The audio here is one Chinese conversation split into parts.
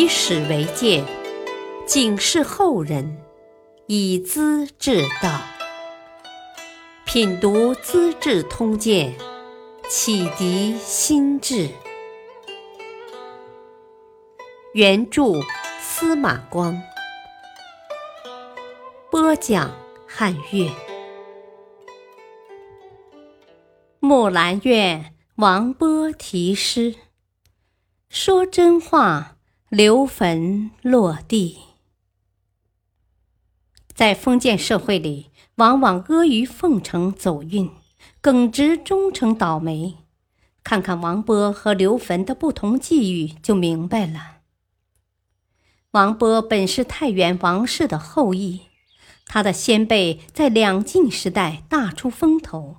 以史为鉴，警示后人，以资治道。品读《资治通鉴》，启迪心智。原著司马光，播讲汉乐。木兰院王波题诗，说真话，刘坟落地。在封建社会里，往往阿谀奉承走运，耿直忠诚倒霉。看看王波和刘坟的不同际遇，就明白了。王波本是太原王氏的后裔，他的先辈在两晋时代大出风头，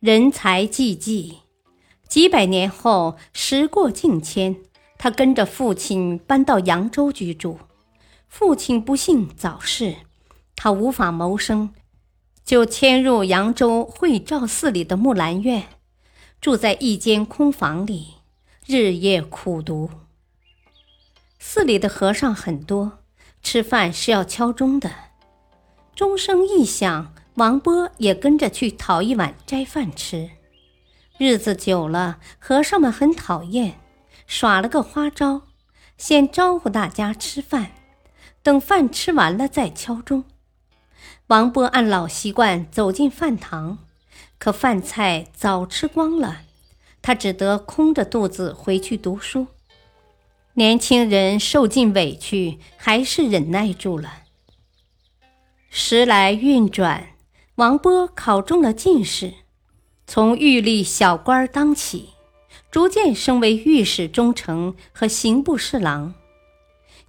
人才济济。几百年后，时过境迁，他跟着父亲搬到扬州居住。父亲不幸早逝，他无法谋生，就迁入扬州惠照寺里的木兰院，住在一间空房里，日夜苦读。寺里的和尚很多，吃饭是要敲钟的。钟声一响，王波也跟着去讨一碗斋饭吃。日子久了，和尚们很讨厌，耍了个花招，先招呼大家吃饭，等饭吃完了再敲钟。王波按老习惯走进饭堂，可饭菜早吃光了，他只得空着肚子回去读书。年轻人受尽委屈，还是忍耐住了。时来运转，王波考中了进士，从御吏小官当起，逐渐升为御史中丞和刑部侍郎。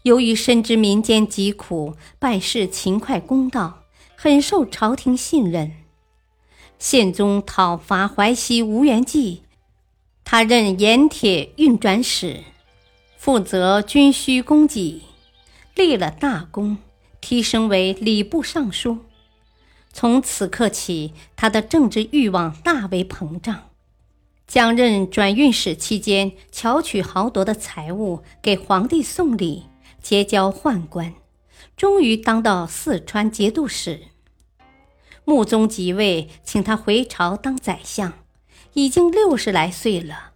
由于深知民间疾苦，办事勤快公道，很受朝廷信任。宪宗讨伐淮西吴元济，他任盐铁运转使。负责军需供给，立了大功，提升为礼部尚书。从此刻起，他的政治欲望大为膨胀。将任转运使期间，巧取豪夺的财物给皇帝送礼，结交宦官，终于当到四川节度使。穆宗即位，请他回朝当宰相，已经六十来岁了。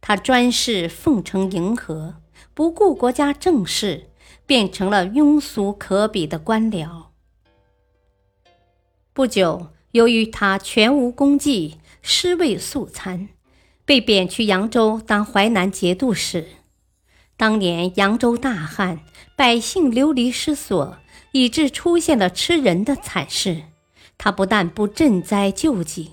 他专事奉承迎合，不顾国家政事，变成了庸俗可比的官僚。不久，由于他全无功绩，尸位素餐，被贬去扬州当淮南节度使。当年扬州大旱，百姓流离失所，以致出现了吃人的惨事。他不但不赈灾救济，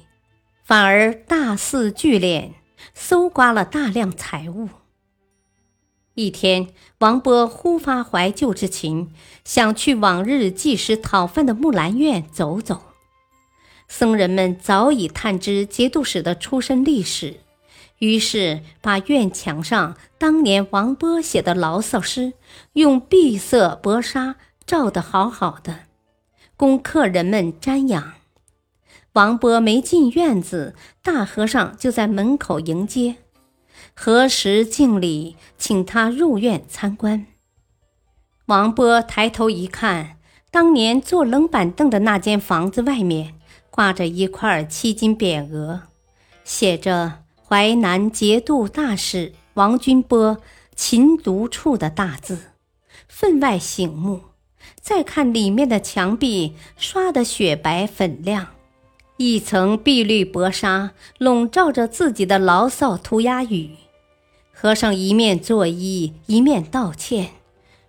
反而大肆聚敛。搜刮了大量财物。一天，王波忽发怀旧之情，想去往日济时讨饭的木兰院走走。僧人们早已探知节度使的出身历史，于是把院墙上当年王波写的牢骚诗，用碧色薄纱罩得好好的，供客人们瞻仰。王波没进院子，大和尚就在门口迎接，合十敬礼，请他入院参观。王波抬头一看，当年坐冷板凳的那间房子外面挂着一块七金匾额，写着“淮南节度大使王君波勤读处”的大字，分外醒目。再看里面的墙壁，刷得雪白粉亮。一层碧绿薄纱笼罩着自己的牢骚涂鸦语，和尚一面作揖，一面道歉：“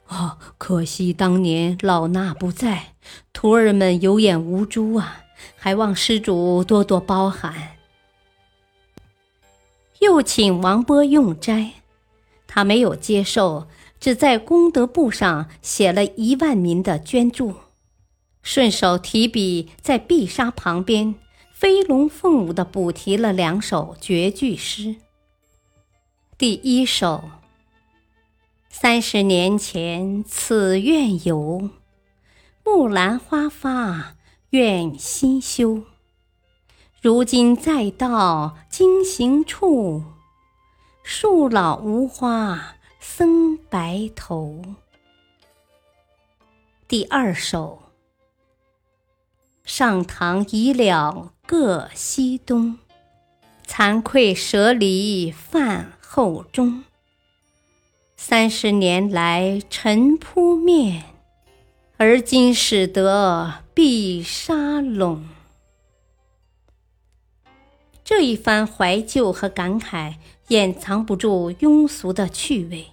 哦，可惜当年老衲不在，徒儿们有眼无珠啊，还望施主多多包涵。”又请王波用斋，他没有接受，只在功德簿上写了一万民的捐助。顺手提笔在碧纱旁边飞龙凤舞地补题了两首绝句诗。第一首：三十年前此院游，木兰花发愿新修。如今再到经行处，树老无花僧白头。第二首。上堂已了各西东，惭愧舍离饭后中。三十年来尘扑面，而今始得碧沙拢。这一番怀旧和感慨，掩藏不住庸俗的趣味。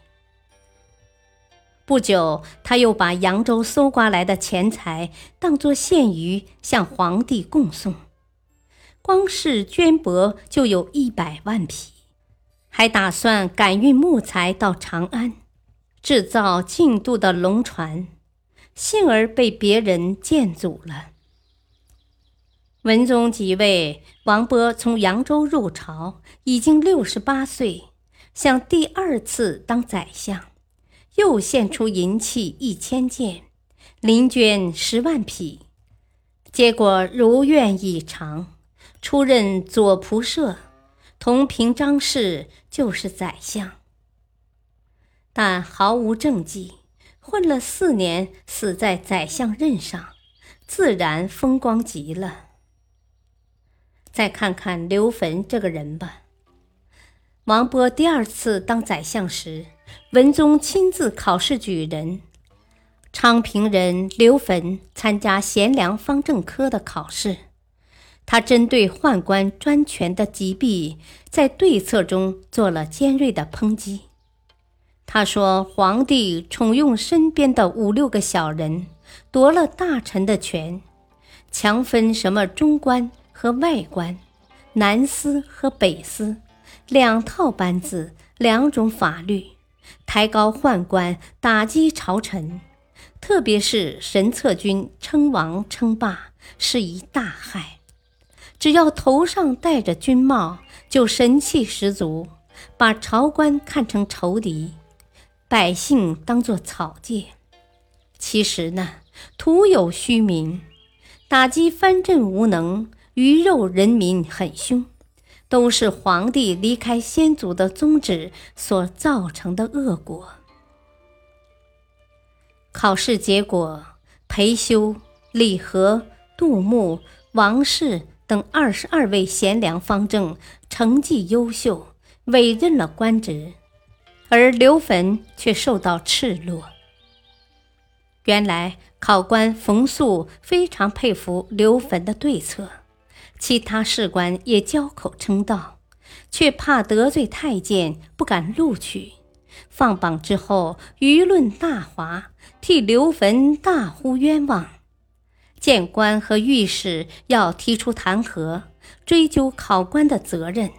不久，他又把扬州搜刮来的钱财当作献鱼向皇帝供送，光是绢帛就有一百万匹，还打算赶运木材到长安，制造进度的龙船，幸而被别人见阻了。文宗即位，王勃从扬州入朝，已经六十八岁，想第二次当宰相。又献出银器一千件，鳞绢十万匹，结果如愿以偿，出任左仆射，同平章事，就是宰相。但毫无政绩，混了四年，死在宰相任上，自然风光极了。再看看刘坟这个人吧。王勃第二次当宰相时。文宗亲自考试举人，昌平人刘坟参加贤良方正科的考试。他针对宦官专权的疾弊，在对策中做了尖锐的抨击。他说：“皇帝宠用身边的五六个小人，夺了大臣的权，强分什么中官和外官，南司和北司，两套班子，两种法律。”抬高宦官，打击朝臣，特别是神策军称王称霸，是一大害。只要头上戴着军帽，就神气十足，把朝官看成仇敌，百姓当作草芥。其实呢，徒有虚名，打击藩镇无能，鱼肉人民很凶。都是皇帝离开先祖的宗旨所造成的恶果。考试结果，裴休、李和、杜牧、王氏等二十二位贤良方正成绩优秀，委任了官职，而刘坟却受到斥落。原来考官冯素非常佩服刘坟的对策。其他士官也交口称道，却怕得罪太监，不敢录取。放榜之后，舆论大哗，替刘坟大呼冤枉。谏官和御史要提出弹劾，追究考官的责任。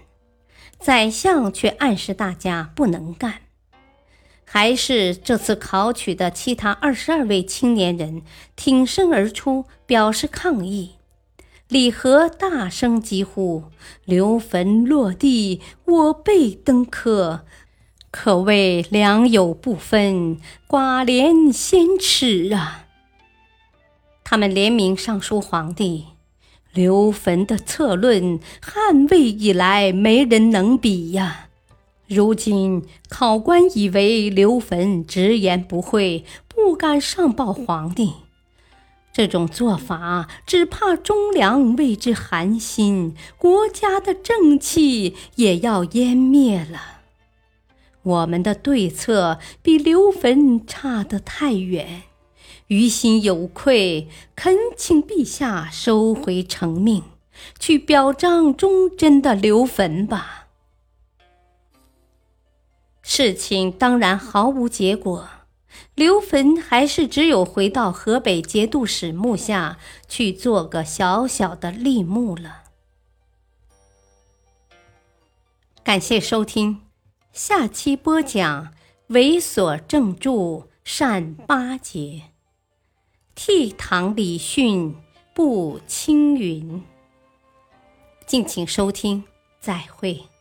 宰相却暗示大家不能干。还是这次考取的其他二十二位青年人挺身而出，表示抗议。李和大声疾呼：“刘坟落地，我辈登科，可谓良莠不分，寡廉鲜耻啊！”他们联名上书皇帝：“刘坟的策论，汉魏以来没人能比呀！如今考官以为刘坟直言不讳，不敢上报皇帝。”这种做法，只怕忠良为之寒心，国家的正气也要湮灭了。我们的对策比刘坟差得太远，于心有愧，恳请陛下收回成命，去表彰忠贞的刘坟吧。事情当然毫无结果。刘坟还是只有回到河北节度使墓下去做个小小的立墓了。感谢收听，下期播讲猥琐正著善八节，倜傥礼训步青云。敬请收听，再会。